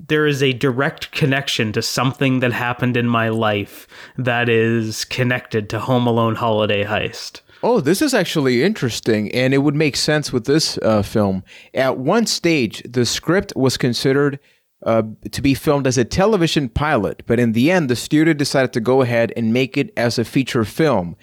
there is a direct connection to something that happened in my life that is connected to Home Alone Holiday Heist. Oh, this is actually interesting, and it would make sense with this uh, film. At one stage, the script was considered uh, to be filmed as a television pilot, but in the end, the studio decided to go ahead and make it as a feature film.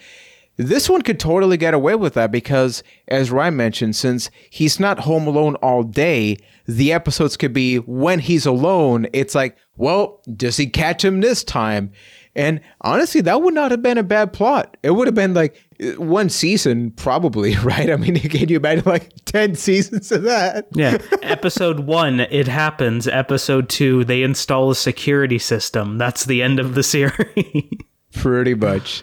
This one could totally get away with that because, as Ryan mentioned, since he's not home alone all day, the episodes could be when he's alone. It's like, well, does he catch him this time? And honestly, that would not have been a bad plot. It would have been like uh, one season, probably, right? I mean, can you imagine like 10 seasons of that? Yeah. Episode one, it happens. Episode two, they install a security system. That's the end of the series. Pretty much.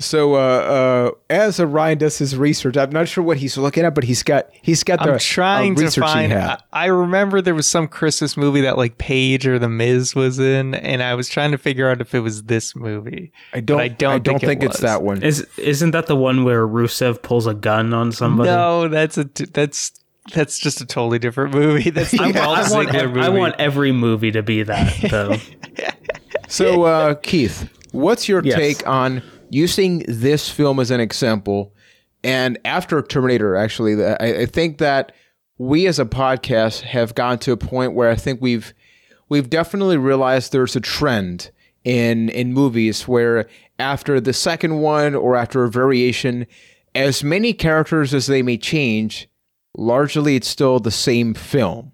So uh, uh, as uh, Ryan does his research, I'm not sure what he's looking at, but he's got he's got the I'm trying uh, to research he find. had. I, I remember there was some Christmas movie that like Paige or The Miz was in, and I was trying to figure out if it was this movie. I don't. I don't I don't think it think, it's that one. Is isn't that the one where Rusev pulls a gun on somebody? No, that's a that's that's just a totally different movie. That's the I, Dolph I want, ev- movie. I want every movie to be that, though. So, uh, Keith, what's your Yes. take on using this film as an example? And after Terminator, actually, I, I think that we as a podcast have gotten to a point where I think we've we've definitely realized there's a trend in in movies where after the second one or after a variation, as many characters as they may change, largely it's still the same film.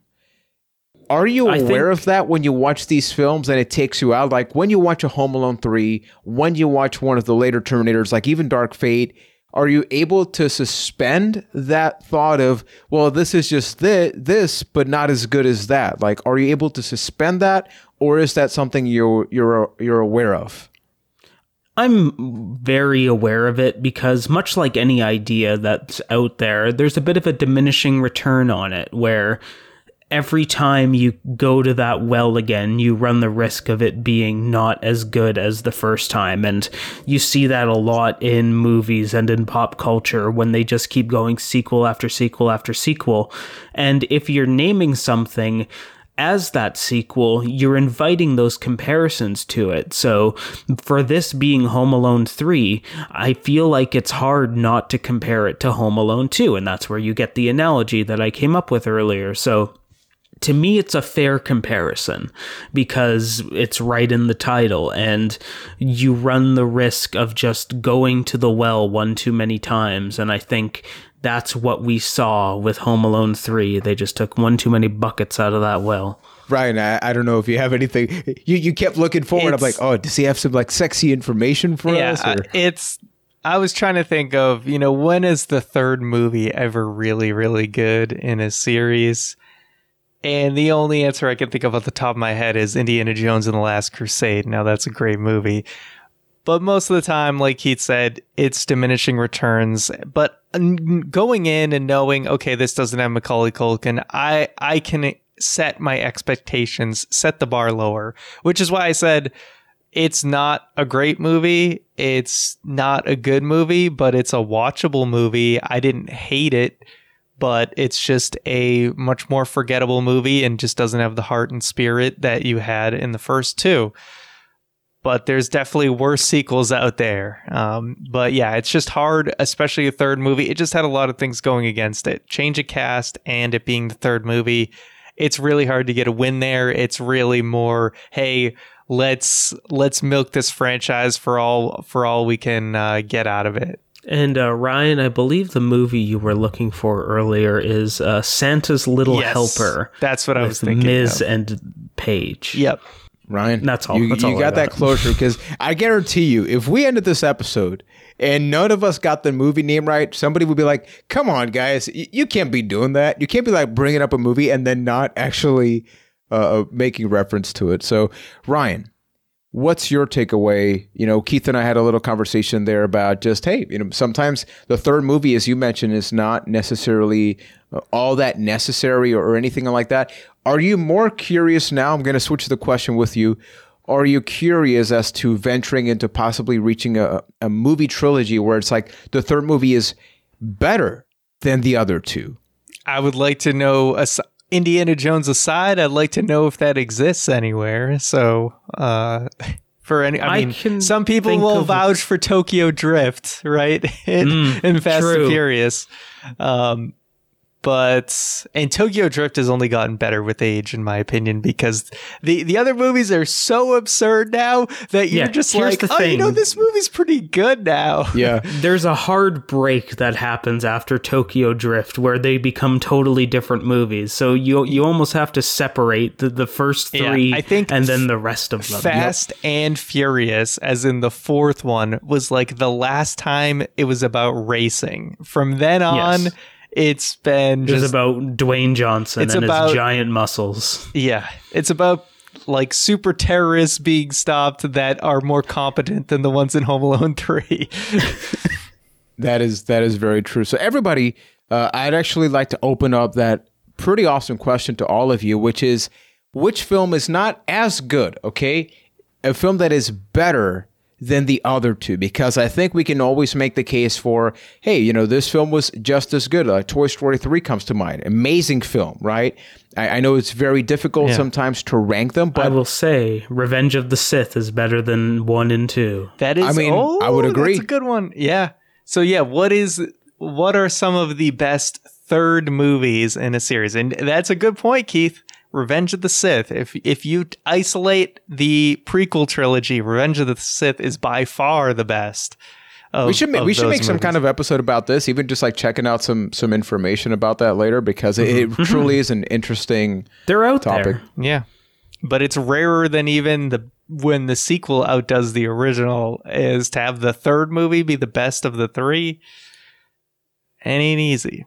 Are you aware think- of that when you watch these films and it takes you out? Like when you watch a Home Alone 3, when you watch one of the later Terminators, like even Dark Fate, are you able to suspend that thought of, well, this is just thi- this, but not as good as that? Like, are you able to suspend that, or is that something you're you're you're aware of? I'm very aware of it because, much like any idea that's out there, there's a bit of a diminishing return on it where every time you go to that well again, you run the risk of it being not as good as the first time. And you see that a lot in movies and in pop culture when they just keep going sequel after sequel after sequel. And if you're naming something, as that sequel, you're inviting those comparisons to it. So, for this being Home Alone 3, I feel like it's hard not to compare it to Home Alone 2. And that's where you get the analogy that I came up with earlier. So, to me, it's a fair comparison because it's right in the title, and you run the risk of just going to the well one too many times. And I think that's what we saw with Home Alone 3. They just took one too many buckets out of that well. Ryan, I, I don't know if you have anything. You you kept looking forward. I'm like, oh, does he have some like sexy information for yeah, us? I- Or? it's. I was trying to think of you know when is the third movie ever really really good in a series, and the only answer I can think of off the top of my head is Indiana Jones and the Last Crusade. Now that's a great movie, but most of the time, like Keith said, it's diminishing returns. But going in and knowing, okay, this doesn't have Macaulay Culkin, I I can set my expectations, set the bar lower, which is why I said it's not a great movie. It's not a good movie, but it's a watchable movie. I didn't hate it, but it's just a much more forgettable movie and just doesn't have the heart and spirit that you had in the first two. But there's definitely worse sequels out there. Um, but yeah, it's just hard, especially a third movie. It just had a lot of things going against it. Change of cast and it being the third movie. It's really hard to get a win there. It's really more, hey, let's let's milk this franchise for all for all we can uh, get out of it. And uh, Ryan, I believe the movie you were looking for earlier is uh, Santa's Little Yes, Helper. That's what I was thinking. Miz of. and Paige. Yep. Ryan, That's all- You, that's you all I got that closure because I guarantee you, if we ended this episode and none of us got the movie name right, somebody would be like, "Come on, guys, y- you can't be doing that. You can't be like bringing up a movie and then not actually uh, making reference to it." So, Ryan, what's your takeaway? You know, Keith and I had a little conversation there about just, hey, you know, sometimes the third movie, as you mentioned, is not necessarily uh, all that necessary or, or anything like that. Are you more curious now? I'm going to switch the question with you. Are you curious as to venturing into possibly reaching a, a movie trilogy where it's like the third movie is better than the other two? I would like to know, as- Indiana Jones aside, I'd like to know if that exists anywhere. So, uh, for any, I I mean, some people will vouch for Tokyo Drift, right? in, Mm, in Fast true. and Furious. Um, but and Tokyo Drift has only gotten better with age, in my opinion, because the the other movies are so absurd now that you're Yeah, just like, the oh, you know, this movie's pretty good now. Yeah. There's a hard break that happens after Tokyo Drift where they become totally different movies. So you you almost have to separate the, the first Yeah, three I think and then the rest of them. Fast and Furious, as in the fourth one, was like the last time it was about racing. From then on, Yes. It's been It's about Dwayne Johnson It's and about- his giant muscles. yeah, it's about like super terrorists being stopped that are more competent than the ones in Home Alone three. That is that is very true. So everybody, uh, I'd actually like to open up that pretty awesome question to all of you, which is which film is not as good? Okay, a film that is better than the other two, because I think we can always make the case for, hey, you know, this film was just as good. Like Toy Story three comes to mind, amazing film, right? I, I know it's very difficult sometimes to rank them, but I will say Revenge of the Sith is better than 1 and 2. That is, I mean, oh, I would agree. That's a good one. Yeah. So yeah, what is what are some of the best third movies in a series? And that's a good point, Keith. Revenge of the Sith. If if you isolate the prequel trilogy, Revenge of the Sith is by far the best. Of, we should ma- of we should those make some kind of episode about this, even just like checking out some some information about that later, because it, it truly is an interesting They're out topic. there. yeah. But it's rarer than even the when the sequel outdoes the original is to have the third movie be the best of the three. It ain't easy.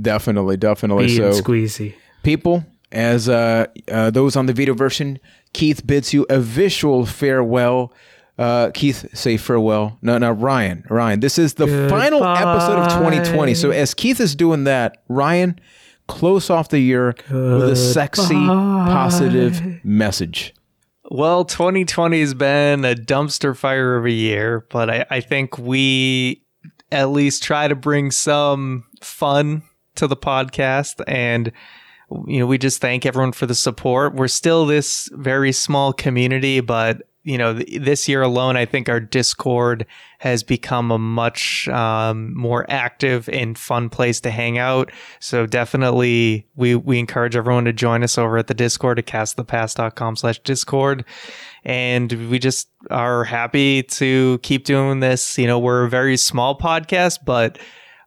Definitely, definitely. Bee so, Squeezy. people, as uh, uh, those on the video version, Keith bids you a visual farewell. Uh, Keith, say farewell. No, no, Ryan, Ryan. This is the final episode of 2020. So as Keith is doing that, Ryan, close off the year with a sexy, positive message. Well, 2020 has been a dumpster fire of a year, but I, I think we at least try to bring some fun to the podcast. And, you know, we just thank everyone for the support. We're still this very small community, but, you know, th- this year alone, I think our Discord has become a much um, more active and fun place to hang out. So definitely we, we encourage everyone to join us over at the Discord at castthepast.com slash Discord. And we just are happy to keep doing this. You know, we're a very small podcast, but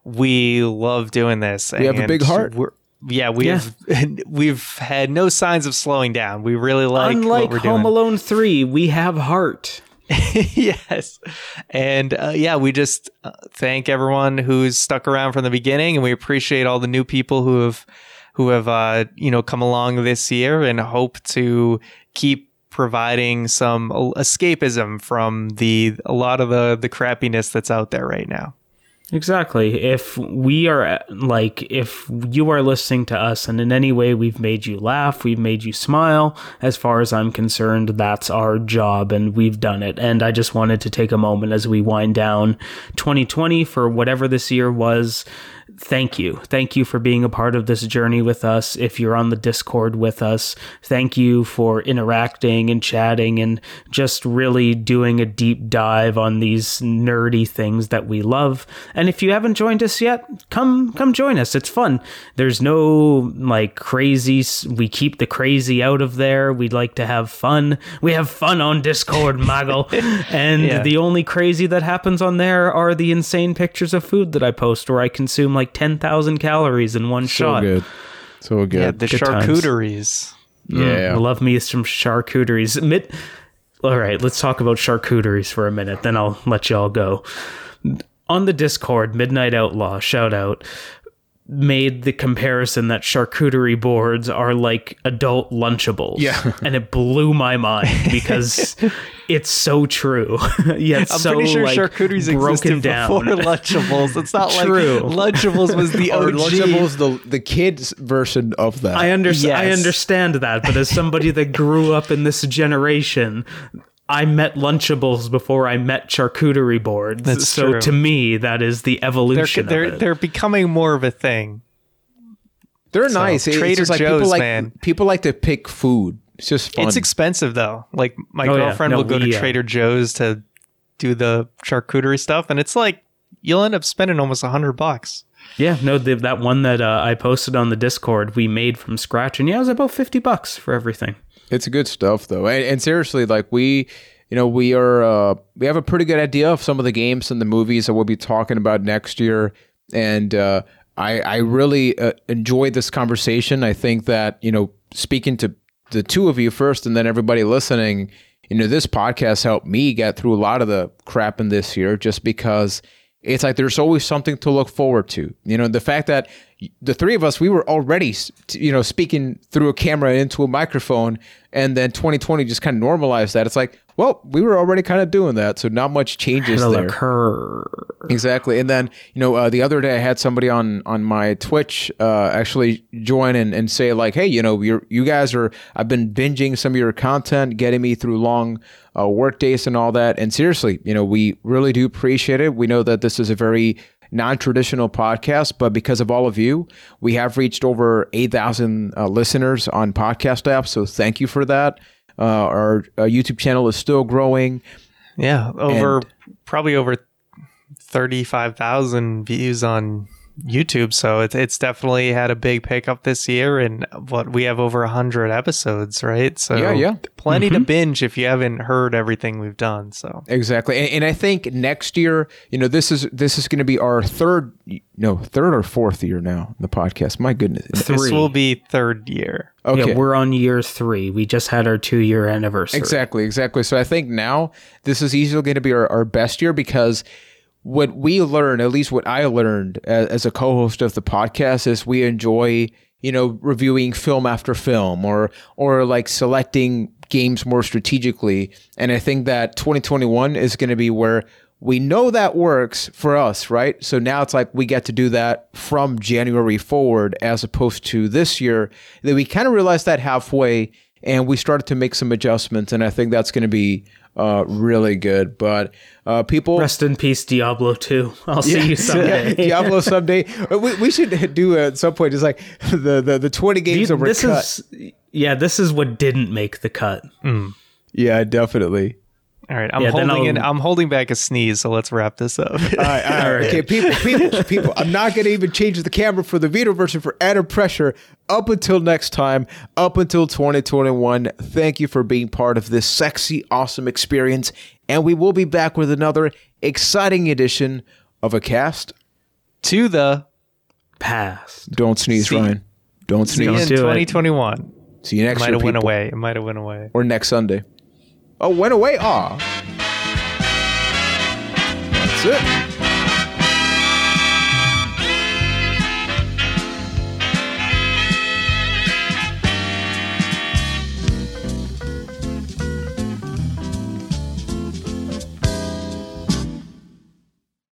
we love doing this. We have a big heart. We're, yeah, we've we've had no signs of slowing down. We really like Unlike what we're Home doing. Alone 3, we have heart. yes. And uh, yeah, we just uh, thank everyone who's stuck around from the beginning and we appreciate all the new people who have who have uh, you know come along this year and hope to keep providing some escapism from the a lot of the the crappiness that's out there right now. Exactly. If we are like, if you are listening to us and in any way we've made you laugh, we've made you smile, as far as I'm concerned, that's our job and we've done it. And I just wanted to take a moment as we wind down 2020 for whatever this year was. Thank you. Thank you for being a part of this journey with us. If you're on the Discord with us, thank you for interacting and chatting and just really doing a deep dive on these nerdy things that we love. And if you haven't joined us yet, come come join us. It's fun. There's no like crazy we keep the crazy out of there. We'd like to have fun. We have fun on Discord, Maggle. and Yeah. the only crazy that happens on there are the insane pictures of food that I post or I consume like 10,000 calories in one shot. So shot. good. So good. Yeah, the Good times. charcuteries. Mm, yeah. I love me some charcuteries. Mid- all right, let's talk about charcuteries for a minute, then I'll let y'all go. On the Discord, Midnight Outlaw, shout out, made the comparison that charcuterie boards are like adult Lunchables. Yeah. and it blew my mind because it's so true. yeah, I'm so pretty sure like, charcuteries broken existed down. before Lunchables. It's not True. like Lunchables was the Or OG. Lunchables, the the kids version of that. I understand. I understand that, but as somebody that grew up in this generation, I met Lunchables before I met charcuterie boards. That's so true. to me, that is the They're, evolution they're, of it. they're becoming more of a thing. They're nice. It's Trader just like Joe's, people like man. people like to pick food. It's just fun. It's expensive though. Like my Oh, yeah. girlfriend No, will go we, to uh, Trader Joe's to do the charcuterie stuff, and it's like you'll end up spending almost a hundred bucks. Yeah, no, the, that one that uh, I posted on the Discord, we made from scratch, and yeah, it was about fifty bucks for everything. It's good stuff though, and, and seriously, like we, you know, we are uh, we have a pretty good idea of some of the games and the movies that we'll be talking about next year, and uh, I I really uh, enjoyed this conversation. I think that you know, speaking to the two of you first, and then everybody listening, you know, this podcast helped me get through a lot of the crap in this year, just because it's like there's always something to look forward to. You know, the fact that the three of us we were already you know speaking through a camera into a microphone and then 2020 just kind of normalized that. It's like well we were already kind of doing that so not much changes It'll there. occur. exactly and then you know uh, the other day i had somebody on on my twitch uh, actually join and, and say like hey you know you're you guys are i've been binging some of your content getting me through long uh, work days and all that. And seriously you know we really do appreciate it. We know that this is a very non-traditional podcast but because of all of you we have reached over 8000 uh, listeners on podcast apps so thank you for that. Uh, our uh, youtube channel is still growing. Yeah, over probably over thirty-five thousand views on YouTube. So it's it's definitely had a big pickup this year, and what we have over hundred episodes, right? So Yeah, yeah. plenty to mm-hmm. binge if you haven't heard everything we've done. So Exactly, and, and I think next year, you know, this is this is going to be our third, no, third or fourth year now. The podcast. My goodness. this will be third year. Okay. Yeah, we're on year three. We just had our two year anniversary. Exactly, exactly. So I think now this is easily going to be our, our best year because what we learned, at least what I learned as, as a co-host of the podcast, is we enjoy, you know, reviewing film after film or or like selecting games more strategically. And I think that 2021 is going to be where we know that works for us, right? So now it's like we get to do that from January forward as opposed to this year. That we kind of realized that halfway and we started to make some adjustments and I think that's going to be uh, really good. But uh, people, Rest in peace, Diablo 2. I'll see you someday. Diablo someday. We, we should do at some point. It's like the the, the twenty games that were this cut. is yeah, this is what didn't make the cut. yeah, definitely. All right, I'm Yeah, holding in. I'll- I'm holding back a sneeze, so let's wrap this up. All right, all right. Okay, people, people, people. I'm not going to even change the camera for the Vita version for added pressure. Up until next time, up until 2021. Thank you for being part of this sexy, awesome experience, and we will be back with another exciting edition of a cast. to the past. Don't sneeze, See- Ryan. Don't see you sneeze. in do it. 2021. See you It next might year, have went away. It might have went away. or next Sunday. Oh, went away. Ah, that's it.